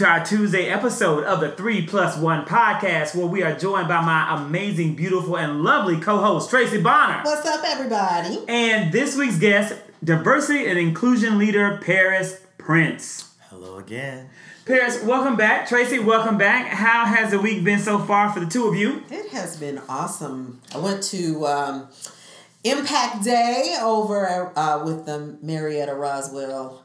Hello and welcome to our Tuesday episode of the 3 Plus 1 podcast, where we are joined by my amazing, beautiful, and lovely co host, Tracy Bonner. What's up, everybody? And this week's guest, diversity and inclusion leader, Paris Prince. Hello again. Paris, welcome back. Tracy, welcome back. How has the week been so far for the two of you? It has been awesome. I went to um, Impact Day over uh, with the Marietta Roswell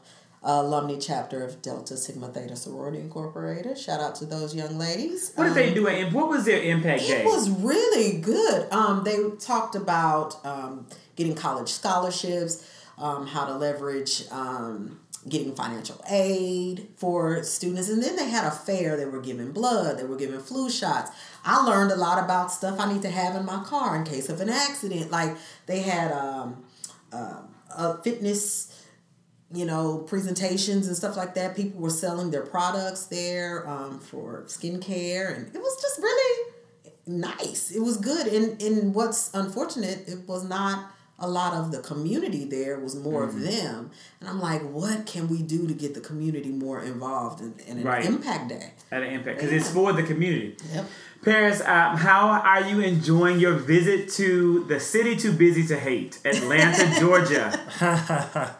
alumni chapter of Delta Sigma Theta Sorority Incorporated. Shout out to those young ladies. What did they do? And what was their impact It day? was really good. Um, they talked about um, getting college scholarships, um, how to leverage um, getting financial aid for students, and then they had a fair. They were giving blood. They were giving flu shots. I learned a lot about stuff I need to have in my car in case of an accident. Like they had um, uh, a fitness you know, presentations and stuff like that. People were selling their products there um, for skincare, and it was just really nice. It was good. And and what's unfortunate, it was not a lot of the community there. It was more Mm-hmm. of them. And I'm like, what can we do to get the community more involved in, in an Right. impact day? At an impact, because it's for the community. Yep. Paris, um, how are you enjoying your visit to the city too busy to hate, Atlanta, Georgia?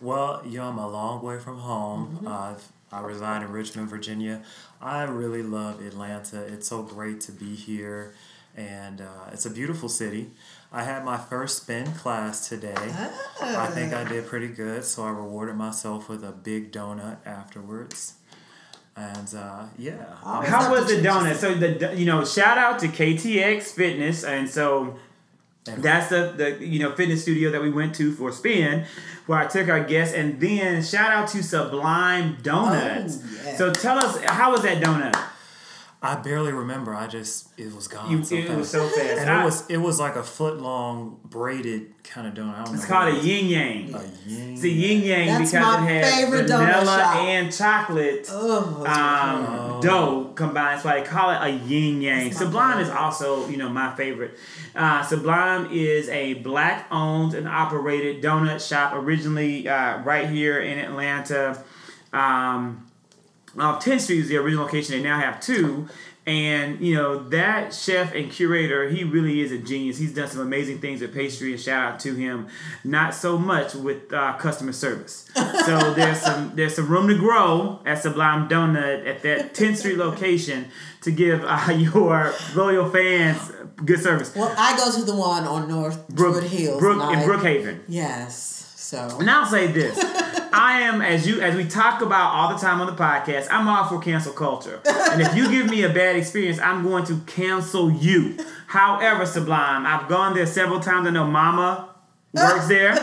Well, you know, I'm a long way from home. Uh, I reside in Richmond, Virginia. I really love Atlanta. It's so great to be here, and uh, it's a beautiful city. I had my first spin class today. I think I did pretty good, so I rewarded myself with a big donut afterwards. And uh, yeah, I'm How was the donut? So the you know, shout out to KTX Fitness, and so that's the the you know fitness studio that we went to for spin, where I took our guests, and then shout out to Sublime Donuts. Oh, yeah. So tell us how was that donut? I barely remember. I just it was gone. You, so it fast. was so fast. and I- it was it was like a foot long braided kind of donut. I don't it's know called what a yin yang. A yin. It's a yin yang That's because it has favorite vanilla and chocolate. Oh, that's my um, dough combined. So I call it a yin yang. Sublime is also, you know, my favorite. Uh, Sublime is a black owned and operated donut shop originally uh, right here in Atlanta. Um, off 10th Street is the original location. They now have two. And, you know, that chef and curator, he really is a genius. He's done some amazing things with pastry, and shout out to him. Not so much with uh, customer service. So there's some there's some room to grow at Sublime Donut at that 10th Street location to give uh, your loyal fans good service. Well, I go to the one on North Brook, Hills. Brook, in Brookhaven. Yes. So And I'll say this. I am as you as we talk about all the time on the podcast, I'm all for cancel culture. And if you give me a bad experience, I'm going to cancel you. However, Sublime, I've gone there several times. I know Mama works there.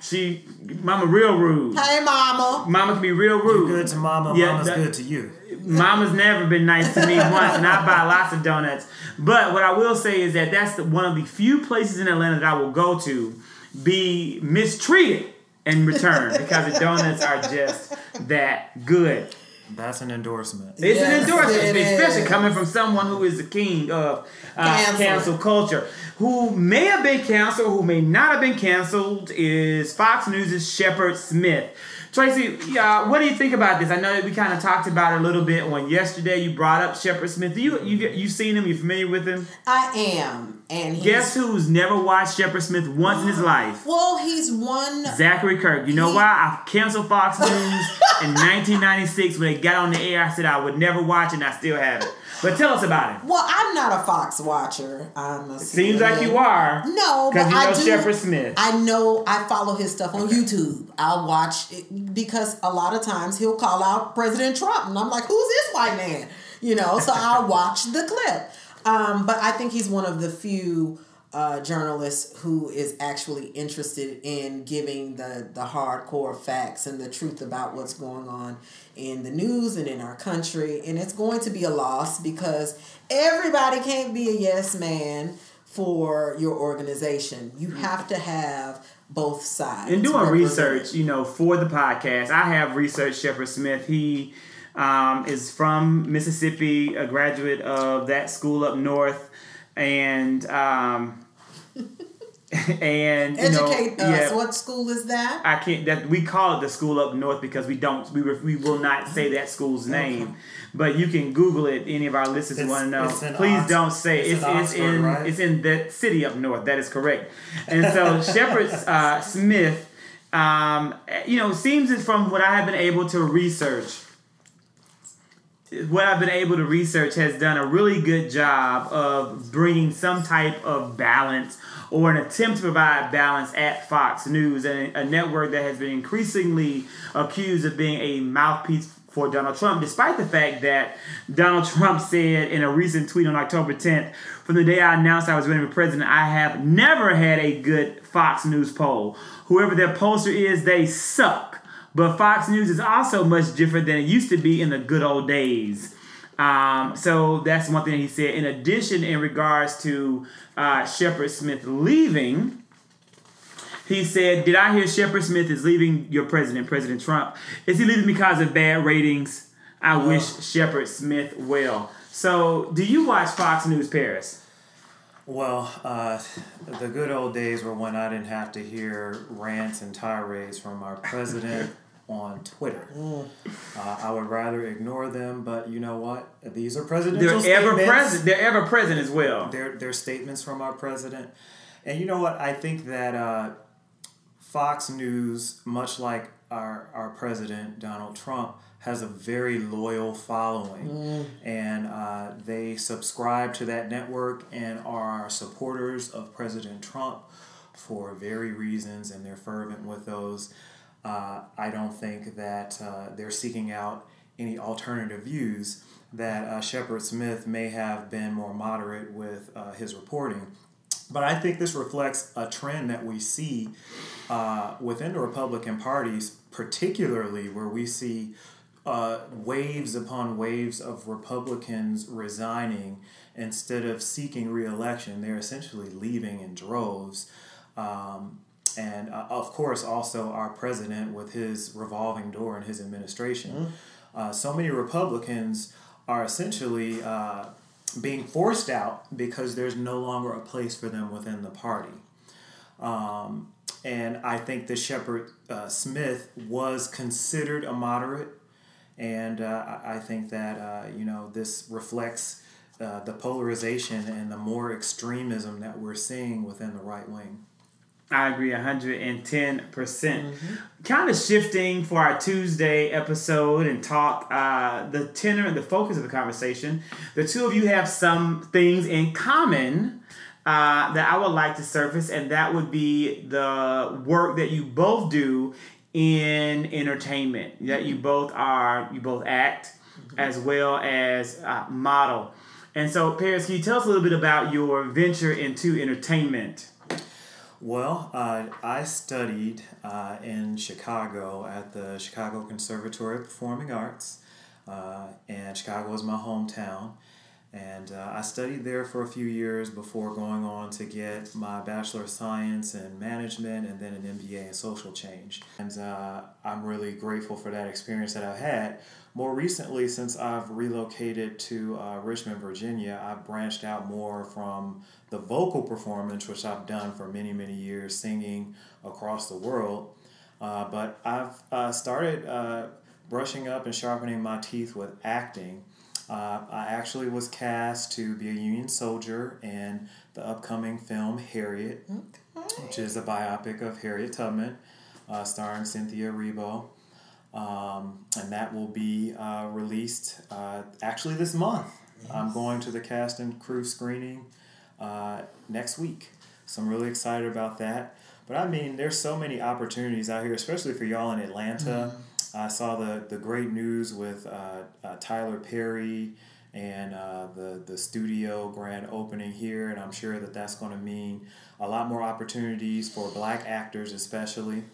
She Mama real rude. Hey, Mama. Mama can be real rude. Good to mama, Yeah, mama's that- good to you. Mama's never been nice to me once, and I buy lots of donuts. But what I will say is that that's the, one of the few places in Atlanta that I will go to be mistreated in return because the donuts are just that good. That's an endorsement. It's an endorsement, it especially is. coming from someone who is the king of uh, Cancel. cancel culture. Who may have been canceled, who may not have been canceled, is Fox News' Shepard Smith. Tracy, uh, what do you think about this? I know that we kind of talked about it a little bit on yesterday. You brought up Shepard Smith. You you you seen him? You familiar with him? I am, and Guess who's never watched Shepard Smith once in his life? Well, he's one. Zachary Kirk. You know He- why? I canceled Fox News in 1996 when it got on the air. I said I would never watch it, and I still have it. But tell us about it. Well, I'm not a Fox watcher. I'm a Seems like you are. No, Because but you know I do. Shepard Smith. I know. I follow his stuff on YouTube. I'll watch it because a lot of times he'll call out President Trump, and I'm like, "Who's this white man?" You know. So I'll watch the clip. Um, but I think he's one of the few uh, journalists who is actually interested in giving the the hardcore facts and the truth about what's going on in the news and in our country. And it's going to be a loss because everybody can't be a yes man for your organization. You have to have both sides. In doing research, you know, for the podcast, I have researched Shepard Smith. He um, is from Mississippi, a graduate of that school up north, and um, and you Educate know, us. yeah, What school is that? I can't. That we call it the school up north because we don't. We re- we will not say that school's name, but you can Google it. Any of our listeners who want to know, please Ox- don't say it's it's in it's Oxford, in right? it's in the city up north. That is correct. And so Shepard uh, Smith, um, you know, seems as from what I have been able to research what I've been able to research has done a really good job of bringing some type of balance or an attempt to provide balance at Fox News, and a network that has been increasingly accused of being a mouthpiece for Donald Trump, despite the fact that Donald Trump said in a recent tweet on October 10th, from the day I announced I was running for president, I have never had a good Fox News poll. Whoever their pollster is, they suck. But Fox News is also much different than it used to be in the good old days. Um, so that's one thing he said. In addition, in regards to uh, Shepard Smith leaving, he said, Did I hear Shepard Smith is leaving your president, President Trump? Is he leaving because of bad ratings? I wish Shepard Smith well. So, do you watch Fox News Paris? Well, uh, the good old days were when I didn't have to hear rants and tirades from our president on Twitter. Mm. Uh, I would rather ignore them, but you know what? These are presidential They're ever statements. present. They're ever present as well. They're, they're statements from our president. And you know what? I think that uh, Fox News, much like our, our president, Donald Trump, has a very loyal following. And uh, they subscribe to that network and are supporters of President Trump for very reasons, and they're fervent with those. Uh, I don't think that uh, they're seeking out any alternative views. That uh, Shepard Smith may have been more moderate with uh, his reporting. But I think this reflects a trend that we see uh, within the Republican parties, particularly where we see uh, waves upon waves of Republicans resigning instead of seeking reelection. They're essentially leaving in droves. Um, and uh, of course, also our president with his revolving door in his administration. Uh, so many Republicans are essentially uh, being forced out because there's no longer a place for them within the party. Um, and I think that Shepard uh, Smith was considered a moderate, and uh, I I think that uh, you know this reflects uh, the polarization and the more extremism that we're seeing within the right wing. I agree 110%. percent Kind of shifting for our Tuesday episode and talk uh, the tenor and the focus of the conversation. The two of you have some things in common uh, that I would like to surface, and that would be the work that you both do in entertainment. That you both are, you both act as well as uh, model. And so, Paris, can you tell us a little bit about your venture into entertainment? Well, uh, I studied uh, in Chicago at the Chicago Conservatory of Performing Arts, uh, and Chicago is my hometown. And uh, I studied there for a few years before going on to get my Bachelor of Science in Management and then an MBA in Social Change. And uh, I'm really grateful for that experience that I've had. More recently, since I've relocated to uh, Richmond, Virginia, I've branched out more from the vocal performance, which I've done for many, many years, singing across the world. Uh, but I've uh, started uh, brushing up and sharpening my teeth with acting. Uh, I actually was cast to be a Union soldier in the upcoming film Harriet, which is a biopic of Harriet Tubman, uh, starring Cynthia Erivo. Um, and that will be uh, released uh, actually this month. I'm going to the cast and crew screening uh, next week. So I'm really excited about that. But I mean, there's so many opportunities out here, especially for y'all in Atlanta. I saw the, the great news with uh, uh, Tyler Perry and uh, the, the studio grand opening here, and I'm sure that that's going to mean a lot more opportunities for black actors, especially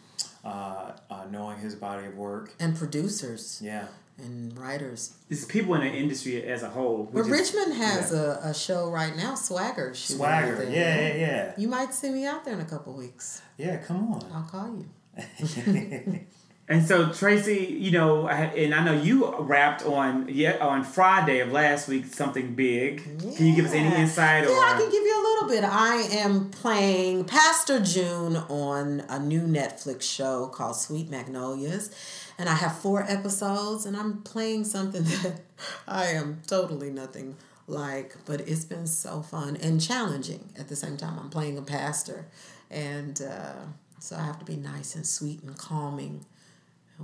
uh, uh, knowing his body of work. And producers Yeah. and writers. It's people in the industry as a whole. But which is- Richmond has a, a show right now, Swagger. Swagger. Yeah, yeah, yeah. You might see me out there in a couple weeks. Yeah, come on. I'll call you. And so Tracy, you know, and I know you rapped on yeah on Friday of last week something big. Can you give us any insight? Yeah, or I can give you a little bit. I am playing Pastor June on a new Netflix show called Sweet Magnolias. And I have four episodes, and I'm playing something that I am totally nothing like, but it's been so fun and challenging at the same time. I'm playing a pastor, and uh, so I have to be nice and sweet and calming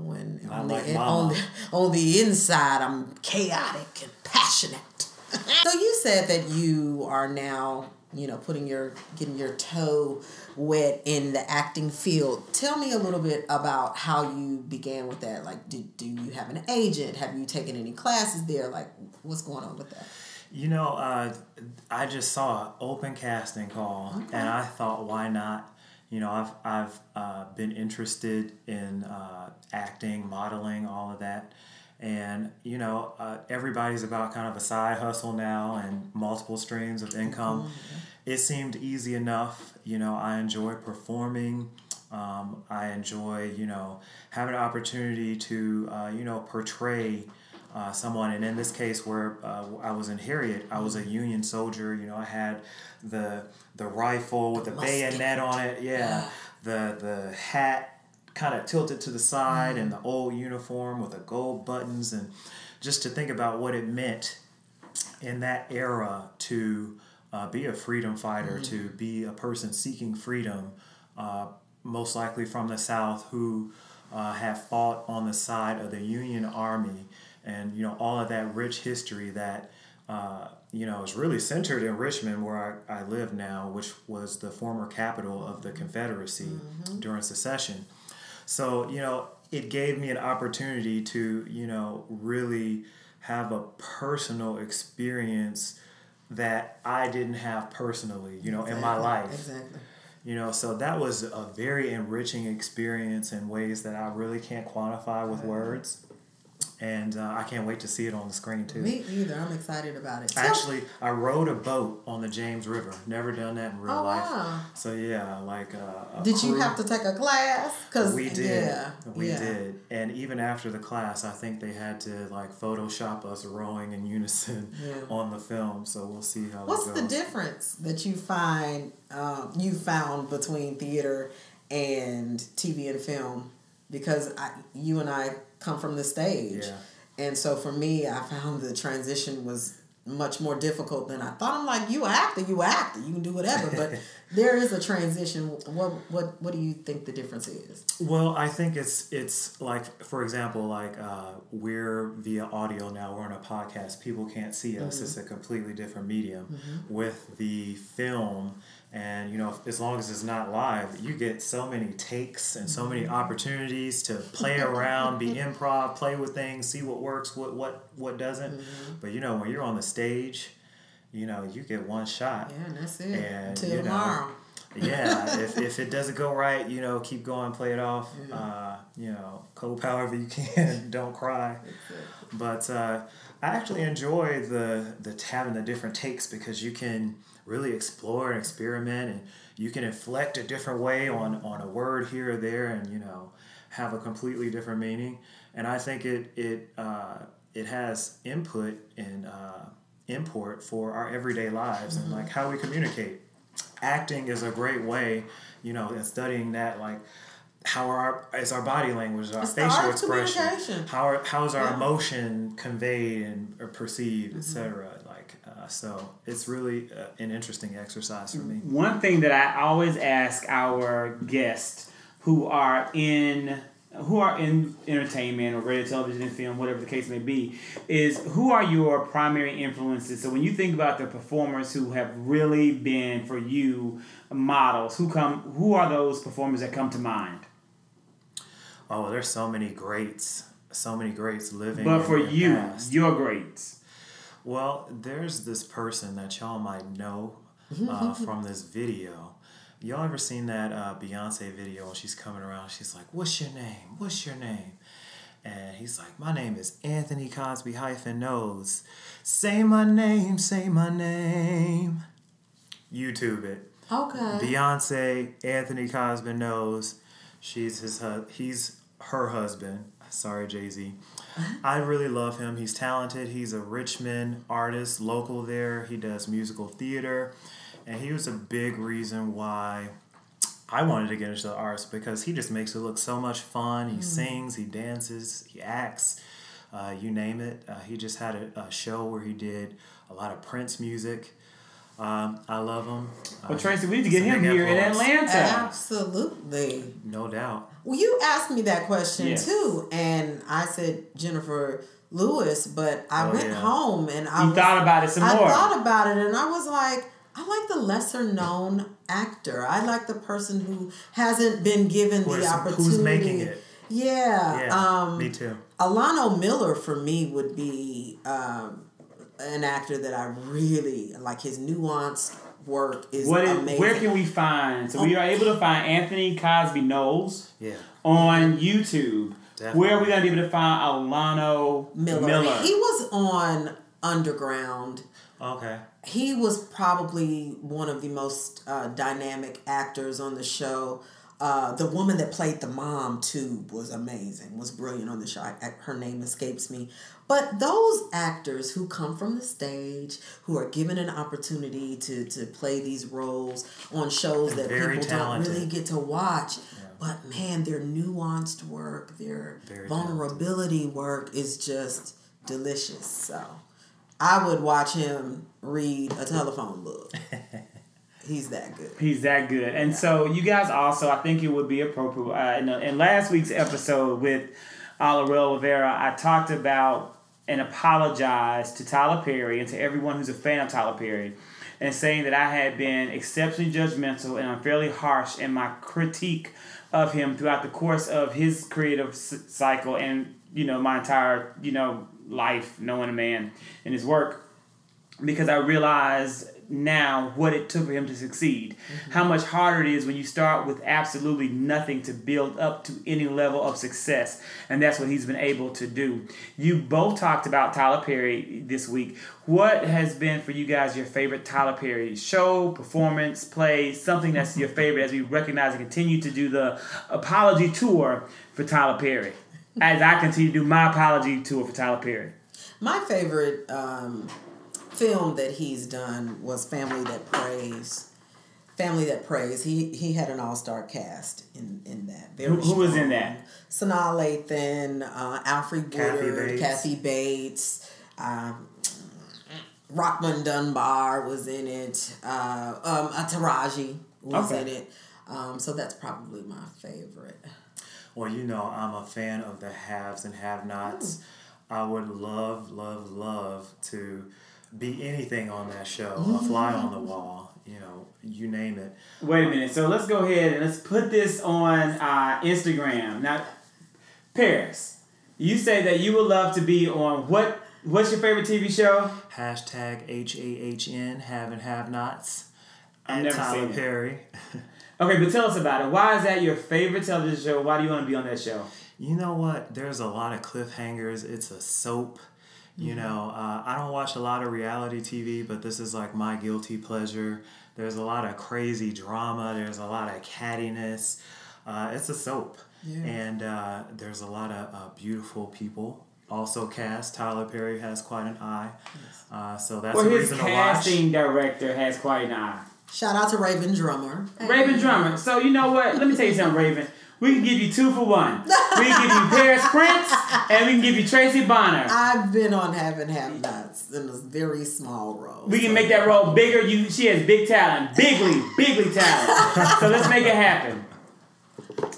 when Not on the, like mama. on the on the inside I'm chaotic and passionate. so you said that you are now, you know, putting your getting your toe wet in the acting field. Tell me a little bit about how you began with that. Like, do, do you have an agent? Have you taken any classes there? Like, what's going on with that? You know, uh, I just saw an open casting call, and I thought, why not? You know, I've I've uh, been interested in uh, acting, modeling, all of that, and you know, uh, everybody's about kind of a side hustle now and multiple streams of income. It seemed easy enough. You know, I enjoy performing. Um, I enjoy, you know, having an opportunity to, uh, you know, portray uh, someone. And in this case, where uh, I was in Harriet, I was a Union soldier. You know, I had the the rifle with the, bayonet on it. Yeah, the the hat kind of tilted to the side, and the old uniform with the gold buttons, and just to think about what it meant in that era to uh, be a freedom fighter, to be a person seeking freedom, uh, most likely from the South, who uh, have fought on the side of the Union Army, and you know all of that rich history that uh, you know is really centered in Richmond, where I, I live now, which was the former capital of the Confederacy during secession. So, you know, it gave me an opportunity to, you know, really have a personal experience that I didn't have personally, you know, in my life. Exactly. You know, so that was a very enriching experience in ways that I really can't quantify with words. And uh, I can't wait to see it on the screen too. Me either. I'm excited about it. Actually, I rode a boat on the James River. Never done that in real Oh, life. wow. So yeah, like uh, did you have to take a class? Cause we did. Yeah, we yeah. did. And even after the class, I think they had to like Photoshop us rowing in unison Yeah. on the film. So we'll see how What's the difference that you find um, you found between theater and TV and film? Because I, you and I come from the stage, Yeah. and so for me, I found the transition was much more difficult than I thought. I'm like, you actor, you actor, you can do whatever, but there is a transition. What what what do you think the difference is? Well, I think it's it's like for example, like uh, we're via audio now. We're on a podcast. People can't see us. It's a completely different medium. With the film, and you know, as long as it's not live, you get so many takes and so many opportunities to play around, be improv, play with things, see what works, what what what doesn't. Mm-hmm. But you know, when you're on the stage, you know, you get one shot. Yeah, and that's it. And, Until you know, tomorrow. Yeah, if, if it doesn't go right, you know, keep going, play it off. Uh, you know, cope however you can. Don't cry. But uh, I actually enjoy the the having the different takes because you can really explore and experiment, and you can inflect a different way on on a word here or there, and you know, have a completely different meaning. And I think it it uh, it has input and uh, import for our everyday lives and like how we communicate acting is a great way, you know, in studying that, like how are our is our body language, our It's the facial art expression, communication. how are, how is our Yeah. emotion conveyed and or perceived, Mm-hmm. etc. Like uh, so, it's really uh, an interesting exercise for me. One thing that I always ask our guests who are in who are in entertainment or radio, television, and film, whatever the case may be, is who are your primary influences? So when you think about the performers who have really been for you models, who come who are those performers that come to mind? Oh, there's so many greats, so many greats living. But for you, past. your greats. Well, there's this person that y'all might know uh, from this video. Y'all ever seen that uh, Beyonce video when she's coming around? She's like, What's your name? What's your name? And he's like, My name is Anthony Cosby hyphen Knowles." Say my name, say my name. YouTube it. Okay. Beyonce, Anthony Cosby Knowles. She's his hu- he's her husband. Sorry, Jay Z. I really love him. He's talented. He's a Richmond artist, local there. He does musical theater, and he was a big reason why I wanted to get into the arts because he just makes it look so much fun. He sings, he dances, he acts, uh, you name it. Uh, he just had a, a show where he did a lot of Prince music. Um, I love him. Well, Uh, Tracy, we need to get him here in. Atlanta. Absolutely. No doubt. Well, you asked me that question Yes. too, and I said Jennifer Lewis, but I Oh, went yeah. home and I You was, thought about it some I more. thought about it, and I was like, I like the lesser known actor. I like the person who hasn't been given Who's- the who's opportunity. making it. Yeah. Yeah, um, me too. Alano Miller for me would be um, an actor that I really like. His nuanced work is What is, amazing. where can we find? So we are able to find Anthony Cosby Knowles Yeah. on YouTube. Definitely. Where are we gonna be able to find Alano Miller. Miller? He was on Underground. Okay. He was probably one of the most uh, dynamic actors on the show. Uh, the woman that played the mom too was amazing. Was brilliant on the show. I, her name escapes me. But those actors who come from the stage, who are given an opportunity to to play these roles on shows that people talented. don't really get to watch. But man, their nuanced work, their Very vulnerability work is just delicious. So I would watch him read a telephone book. He's that good. He's that good. And so you guys also, I think it would be appropriate. Uh, in, in last week's episode with Alarel Rivera, I talked about and apologized to Tyler Perry and to everyone who's a fan of Tyler Perry and saying that I had been exceptionally judgmental and unfairly harsh in my critique of him throughout the course of his creative cycle and, you know, my entire, you know, life knowing a man and his work because I realize now what it took for him to succeed. Mm-hmm. How much harder it is when you start with absolutely nothing to build up to any level of success. And that's what he's been able to do. You both talked about Tyler Perry this week. What has been for you guys your favorite Tyler Perry show, performance, play, something that's your favorite as we recognize and continue to do the apology tour for Tyler Perry? As I continue to do my apology tour for Tyler Perry. My favorite um, film that he's done was Family That Prays. Family That Prays. He he had an all star cast in in that. Very Who- who was in that? Sanaa Lathan, uh, Alfred Kathy Woodard, Bates. Kathy Bates. Um, Rockmond Dunbar was in it. Uh, um, uh, Taraji was Okay. in it. Um, so that's probably my favorite. Well, you know, I'm a fan of the haves and have nots. I would love, love, love to be anything on that show. A fly on the wall, you know, you name it. Wait a minute. So let's go ahead and let's put this on uh, Instagram. Now, Paris, you say that you would love to be on what? What's your favorite TV show? Hashtag H A H N, have and have nots. I've never Tyler seen. Perry. Okay, but tell us about it. Why is that your favorite television show? Why do you want to be on that show? You know what? There's a lot of cliffhangers. It's a soap. You know, uh, I don't watch a lot of reality TV, but this is like my guilty pleasure. There's a lot of crazy drama. There's a lot of cattiness. Uh, it's a soap, Yeah. and uh, there's a lot of uh, beautiful people. Also cast. Tyler Perry has quite an eye, uh, so that's Well, a his reason to watch. casting director has quite an eye. Shout out to Raven Drummer. Raven Drummer. So you know what? Let me tell you something, Raven. We can give you two for one. We can give you Paris Prince, and we can give you Tracy Bonner. I've been on Have and Have Nots in a very small role. We can so- make that role bigger. You, she has big talent, bigly, bigly talent. so let's make it happen.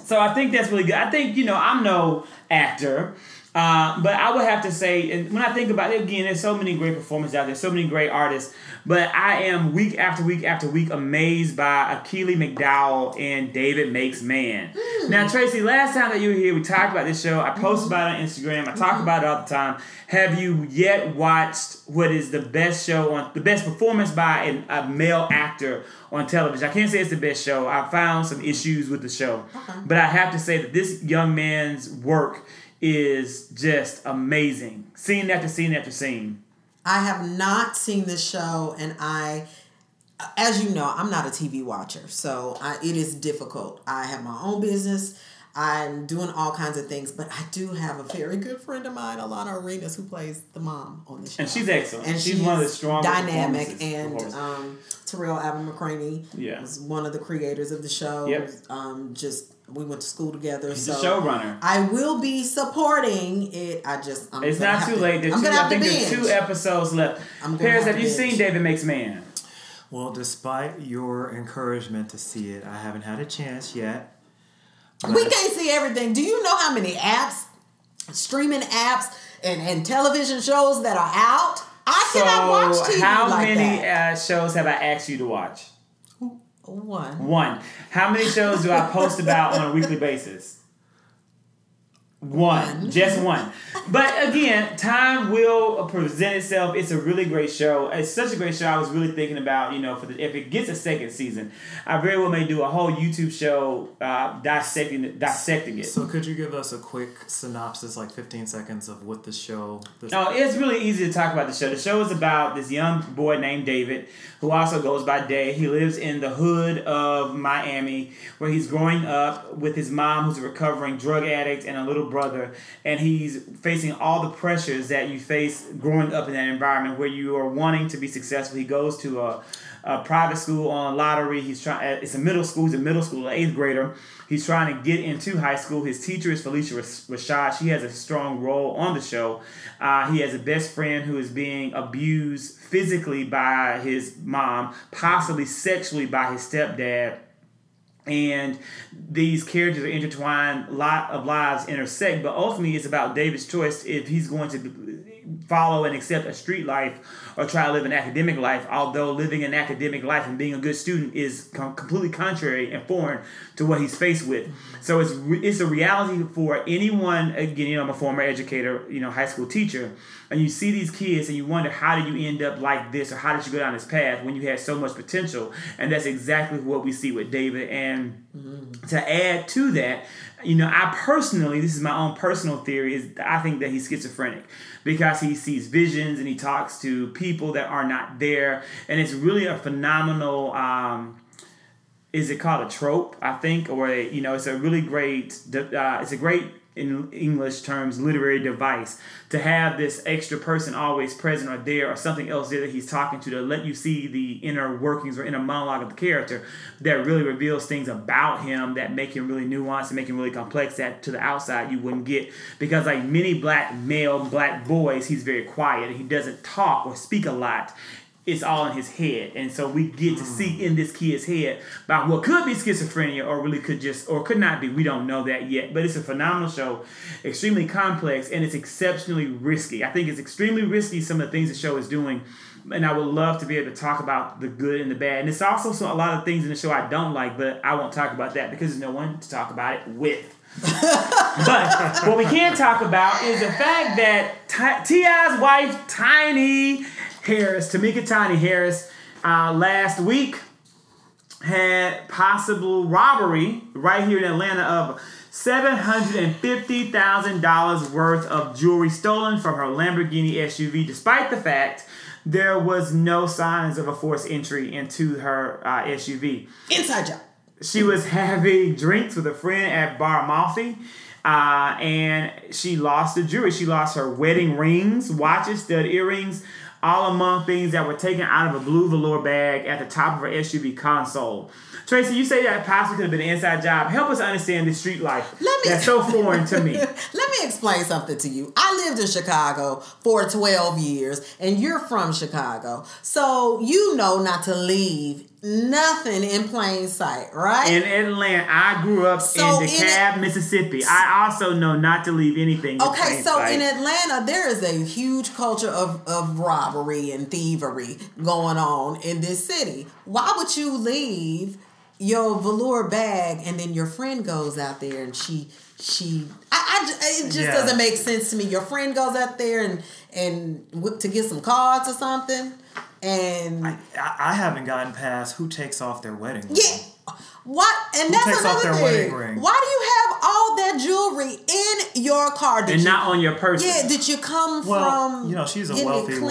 So I think that's really good. I think you know I'm no actor, uh, but I would have to say, and when I think about it again, there's so many great performances out there, so many great artists. But I am week after week after week amazed by Akili McDowell and David Makes Man. Hmm. Now, Tracy, last time that you were here, we talked about this show. I post mm-hmm. about it on Instagram. I talk mm-hmm. about it all the time. Have you yet watched what is the best show on the best performance by an, a male actor on television? I can't say it's the best show. I found some issues with the show, uh-huh. but I have to say that this young man's work is just amazing. Scene after scene after scene. I have not seen this show, and I, as you know, I'm not a TV watcher, so I, it is difficult. I have my own business. I'm doing all kinds of things, but I do have a very good friend of mine, Alana Arenas, who plays the mom on the show. And she's excellent. And she's, one of the she's strongest dynamic. And um, Tarell Alvin McCraney Yeah. was one of the creators of the show. Yep. Um, just we went to school together. He's so a showrunner. I will be supporting it. I just I'm It's not too to- late. There's I'm two, gonna I have think to there's two episodes left. I'm Paris, have have to you seen. David Makes Man? Well, despite your encouragement to see it, I haven't had a chance yet. We can't see everything. Do you know how many apps, streaming apps, and, and television shows that are out? I cannot watch TV how like many that. uh, shows have I asked you to watch? One. One. How many shows do I post about on a weekly basis? One, One. just one. But again, time will present itself. It's a really great show. It's such a great show. I was really thinking about, you know, for the, if it gets a second season, I very well may do a whole YouTube show uh, dissecting it, dissecting it. So, could you give us a quick synopsis, like 15 seconds, of what the show? The No, it's really easy to talk about the show. The show is about this young boy named David, who also goes by Day. He lives in the hood of Miami, where he's growing up with his mom, who's a recovering drug addict, and a little brother. And he's facing all the pressures that you face growing up in that environment, where you are wanting to be successful. He goes to a, a private school on lottery. He's trying. It's a middle school. He's a middle school, eighth grader. He's trying to get into high school. His teacher is Phylicia Ras- Rashad. She has a strong role on the show. Uh, he has a best friend who is being abused physically by his mom, possibly sexually by his stepdad. And these characters are intertwined, A lot of lives intersect, but ultimately it's about David's choice if he's going to follow and accept a street life or try to live an academic life, although living an academic life and being a good student is com- completely contrary and foreign to what he's faced with. So it's re- it's a reality for anyone. Again, you know, I'm a former educator, you know, high school teacher, and you see these kids and you wonder how did you end up like this or how did you go down this path when you had so much potential? And that's exactly what we see with David. And mm-hmm. to add to that, you know, I personally, this is my own personal theory, is I think that he's schizophrenic because he sees visions and he talks to people that are not there, and it's really a phenomenal. Um, is it called a trope? I think, or a, you know, it's a really great. Uh, it's a great in English terms literary device. To have this extra person always present or there or something else there that he's talking to to let you see the inner workings or inner monologue of the character that really reveals things about him that make him really nuanced and make him really complex that to the outside you wouldn't get. Because like many black male black boys he's very quiet. He doesn't talk or speak a lot it's all in his head. And so we get to see hmm. in this kid's head about what could be schizophrenia or really could just or could not be. We don't know that yet. But it's a phenomenal show, extremely complex, and it's exceptionally risky. I think it's extremely risky some of the things the show is doing. And I would love to be able to talk about the good and the bad. And it's also so, a lot of things in the show I don't like, but I won't talk about that because there's no one to talk about it with. but what we can talk about is the fact that T.I.'s wife, Tiny Harris, Tameka Tiny Harris, uh, last week had possible robbery right here in Atlanta of $750,000 worth of jewelry stolen from her Lamborghini SUV, despite the fact there was no signs of a forced entry into her uh, SUV. Inside job. She was having drinks with a friend at Bar Amalfi. Uh, and she lost the jewelry. She lost her wedding rings, watches, stud earrings, all among things that were taken out of a blue velour bag at the top of her SUV console. Tracy, you say that possibly could have been an inside job. Help us understand this street life Let me- that's so foreign to me. Let me explain something to you. I lived in Chicago for 12 years, and you're from Chicago. So you know not to leave nothing in plain sight, right? In Atlanta, I grew up So in in Mississippi. I also know not to leave anything. Okay, plain so sight. in Atlanta, there is a huge culture of, of robbery and thievery going on in this city. Why would you leave your velour bag and then your friend goes out there and she she I, I it just Yeah. doesn't make sense to me. Your friend goes out there and and to get some cards or something, and I, I haven't gotten past who takes off their wedding ring. yeah. What and Who that's takes off another their wedding thing. ring? Why do you have all that jewelry in your car? Did and you not on your person. Yeah, did you come Well, from you know, she's a wealthy cleaned?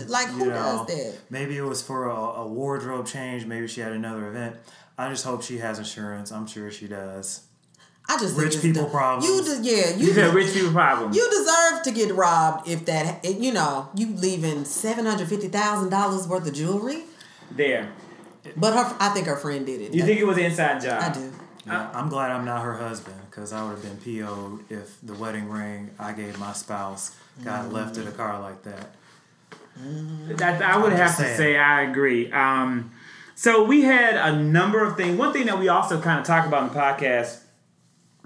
woman. Like who you does that? Maybe it was for a, a wardrobe change. Maybe she had another event. I just hope she has insurance. I'm sure she does. I just Rich it's people dumb. problems. You de- yeah, You you said rich people problem. you deserve to get robbed if that you know you leaving seven hundred fifty thousand dollars worth of jewelry. there. But her, I think her friend did it. You think it was an inside job? I do. Yeah, I'm glad I'm not her husband because I would have been PO'd if the wedding ring I gave my spouse got left in a car like that. That I would I'm have to say I agree. Um, so we had a number of things. One thing that we also kind of talk about in the podcast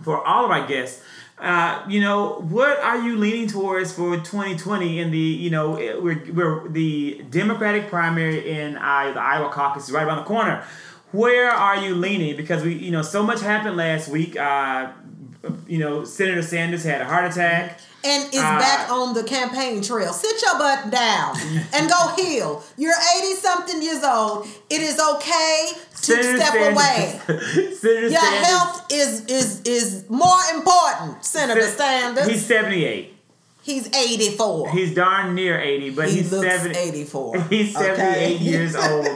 for all of our guests. Uh, you know, what are you leaning towards for 2020 in the, you know, we're, we're the Democratic primary in uh, the Iowa caucus is right around the corner. Where are you leaning? Because we, you know, so much happened last week. Uh, you know, Senator Sanders had a heart attack. And is Uh, back on the campaign trail. Sit your butt down and go heal. You're 80 something years old. It is okay to Senator step Sanders- away. Senator Your Sanders- health is is is more important, Senator Sanders. He's 78. He's 84. He's darn near 80, but he he's looks 70, 84. He's 78 okay? years old.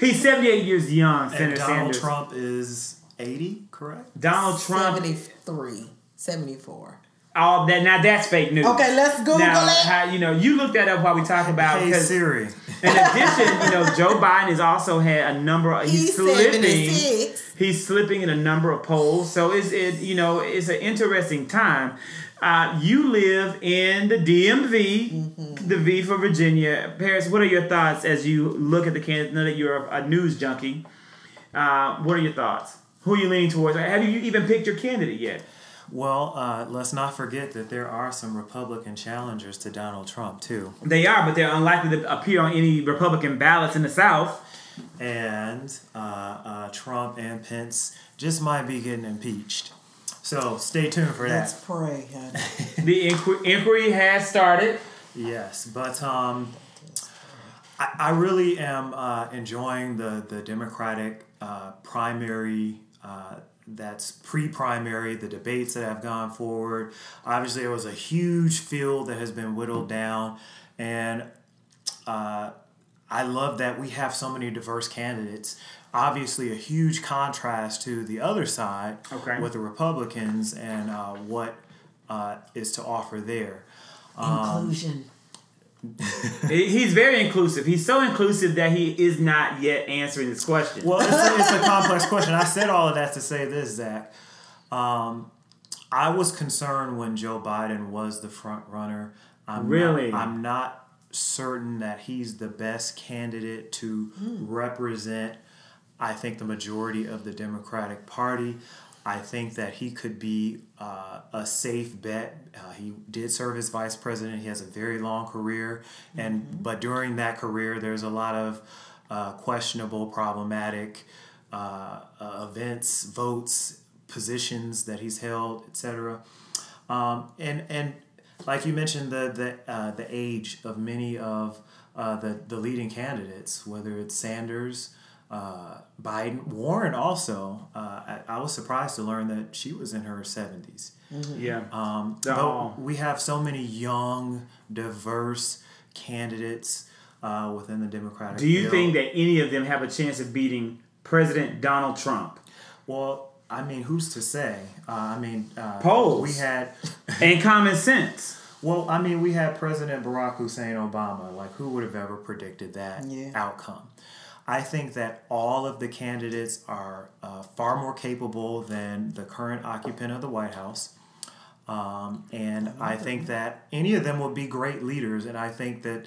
He's 78 years young, And Senator Donald Sanders. Trump is 80, correct? Donald Trump. 73. 74. All that now that's fake news. Okay, let's Google now, it. How, you know, you looked that up while we talk about Hey because Siri. In addition, you know, Joe Biden has also had a number of he's, He's slipping. 76. He's slipping in a number of polls. So it's it you know, it's an interesting time. Uh, you live in the DMV, Mm-hmm. the V for Virginia. Paris, what are your thoughts as you look at the candidate? Know that you're a, a news junkie. Uh, what are your thoughts? Who are you leaning towards? Have you even picked your candidate yet? Well, uh, let's not forget that there are some Republican challengers to Donald Trump, too. They are, but they're unlikely to appear on any Republican ballots in the South. And uh, uh, Trump and Pence just might be getting impeached. So stay tuned for that. Let's pray. The inqu- inquiry has started. Yes, but um, I, I really am uh, enjoying the the Democratic uh, primary. That's pre-primary, the debates that have gone forward. Obviously, there was a huge field that has been whittled down, and uh, I love that we have so many diverse candidates. Obviously, a huge contrast to the other side Okay. with the Republicans and uh, what uh, is to offer there. Inclusion. He's very inclusive. He's so inclusive that he is not yet answering this question. Well, it's a, it's a complex question. I said all of that to say this, Zach. Um, I was concerned when Joe Biden was the front runner. I'm Really? Not, I'm not certain that he's the best candidate to represent, I think, the majority of the Democratic Party. I think that he could be uh, a safe bet. Uh, he did serve as vice president. He has a very long career, and but during that career, there's a lot of uh, questionable, problematic uh, uh, events, votes, positions that he's held, etc. Um, and and like you mentioned, the the uh, the age of many of uh, the the leading candidates, whether it's Sanders, uh, Biden, Warren. Also, uh, I, I was surprised to learn that she was in her seventies. yeah. Um, They're but we have so many young, diverse candidates uh, within the Democratic. Do you field. think that any of them have a chance of beating President Donald Trump? Well, I mean, who's to say? Uh, I mean, uh, Polls. We had. And common sense. Well, I mean, we had President Barack Hussein Obama. Like, who would have ever predicted that Yeah. outcome? I think that all of the candidates are uh, far more capable than the current occupant of the White House. Um, and I think that any of them would be great leaders. And I think that,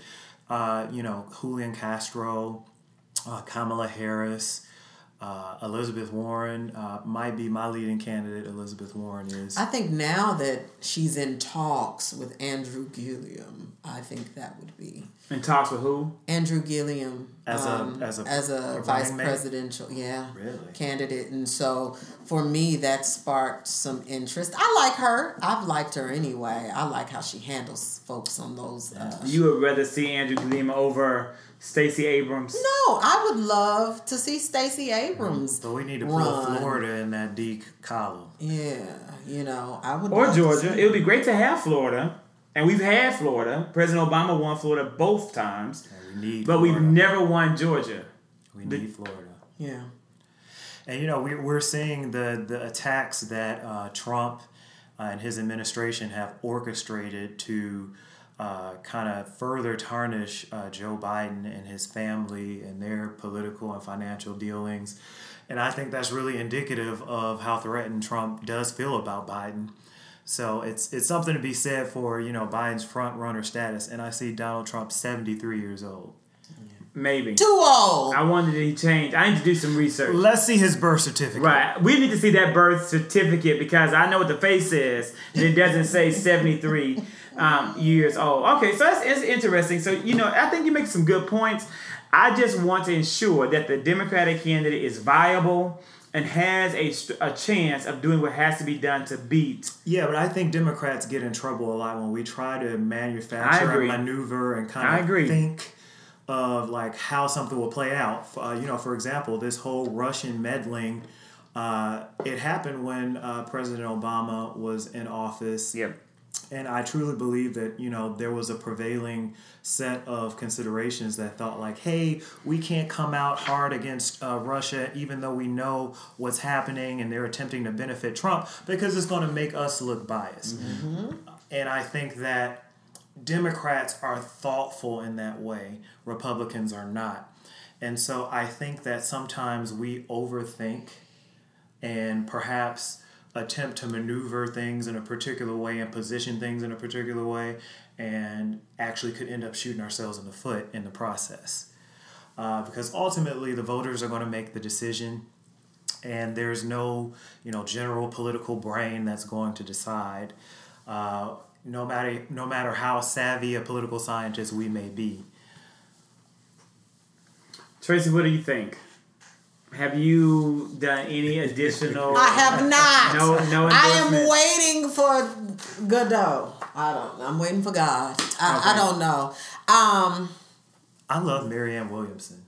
uh, you know, Julian Castro, uh, Kamala Harris, uh, Elizabeth Warren uh, might be my leading candidate. Elizabeth Warren is. I think now that she's in talks with Andrew Gillum, I think that would be In talks with who? Andrew Gillum As a- um, as a- as a, a vice running mate? presidential, yeah, Really? candidate. And so for me, that sparked some interest. I like her. I've liked her anyway. I like how she handles folks on those. Uh, You would rather see Andrew Gillum over Stacey Abrams? no, I would love to see Stacey Abrams. So we need to put. Florida in that D column. Yeah, you know, I would. Or love to Georgia? see- It would be great to have Florida. And we've had Florida. President Obama won Florida both times. And we need But we've never won Georgia. we need Florida. Yeah. And you know, we, we're seeing the the attacks that uh, Trump uh, and his administration have orchestrated to uh, kind of further tarnish uh, Joe Biden and his family and their political and financial dealings. And I think that's really indicative of how threatened Trump does feel about Biden. So it's it's something to be said for you know Biden's front runner status, and I see Donald Trump seventy three years old. Maybe. Too old. I wondered if he changed. I need to do some research. Let's see his birth certificate. Right. We need to see that birth certificate because I know what the face says, and it doesn't say 73 um, years old. Okay, so that's, it's interesting. So, you know, I think you make some good points. I just want to ensure that the Democratic candidate is viable and has a, a chance of doing what has to be done to beat. Yeah, but I think Democrats get in trouble a lot when we try to manufacture and maneuver and kind I of agree. think of like how something will play out. Uh, you know, for example, this whole Russian meddling. Uh, it happened when uh, President Obama was in office. Yep. And I truly believe that, you know, there was a prevailing set of considerations that thought, like, hey, we can't come out hard against uh, Russia, even though we know what's happening and they're attempting to benefit Trump, because it's going to make us look biased. And I think that Democrats are thoughtful in that way, Republicans are not. And so I think that sometimes we overthink and perhaps attempt to maneuver things in a particular way and position things in a particular way and actually could end up shooting ourselves in the foot in the process. Uh, because ultimately the voters are going to make the decision and there's no you know general political brain that's going to decide uh, no matter no matter how savvy a political scientist we may be Tracey, what do you think? Have you done any additional? I have not. No, no I am waiting for Godot. I don't. I'm waiting for God. I, Okay. I don't know. Um, i love marianne williamson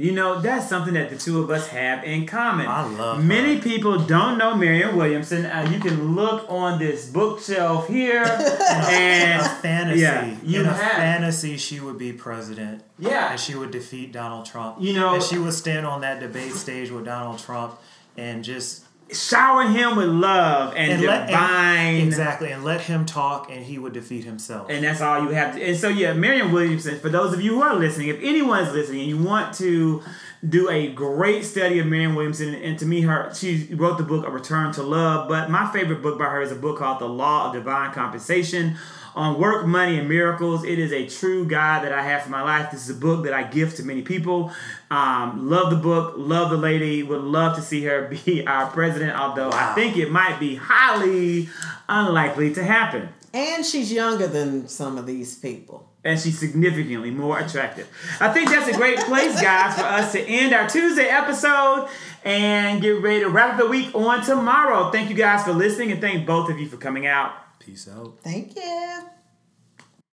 You know, that's something that the two of us have in common. I love Many her. people don't know Marianne Williamson. Uh, you can look on this bookshelf here, and a fantasy Yeah, you in a have. fantasy she would be president yeah, and she would defeat donald trump You know- and she would stand on that debate stage with donald trump and just shower him with love and, and let divine. and, exactly and let him talk and he would defeat himself And that's all you have to. And so, yeah, Marianne Williamson, for those of you who are listening, if anyone is listening and you want to do a great study of Marianne Williamson, and to me, her she wrote the book A Return to Love. But my favorite book by her is a book called The Law of Divine Compensation on Work, Money, and Miracles. It is a true guide that I have for my life. This is a book that I give to many people. Um, love the book, love the lady, would love to see her be our president, although I think it might be highly unlikely to happen and she's younger than some of these people. and she's significantly more attractive. I think that's a great place, guys, for us to end our Tuesday episode and get ready to wrap the week on tomorrow. Thank you guys for listening and thank both of you for coming out. Peace out Thank you.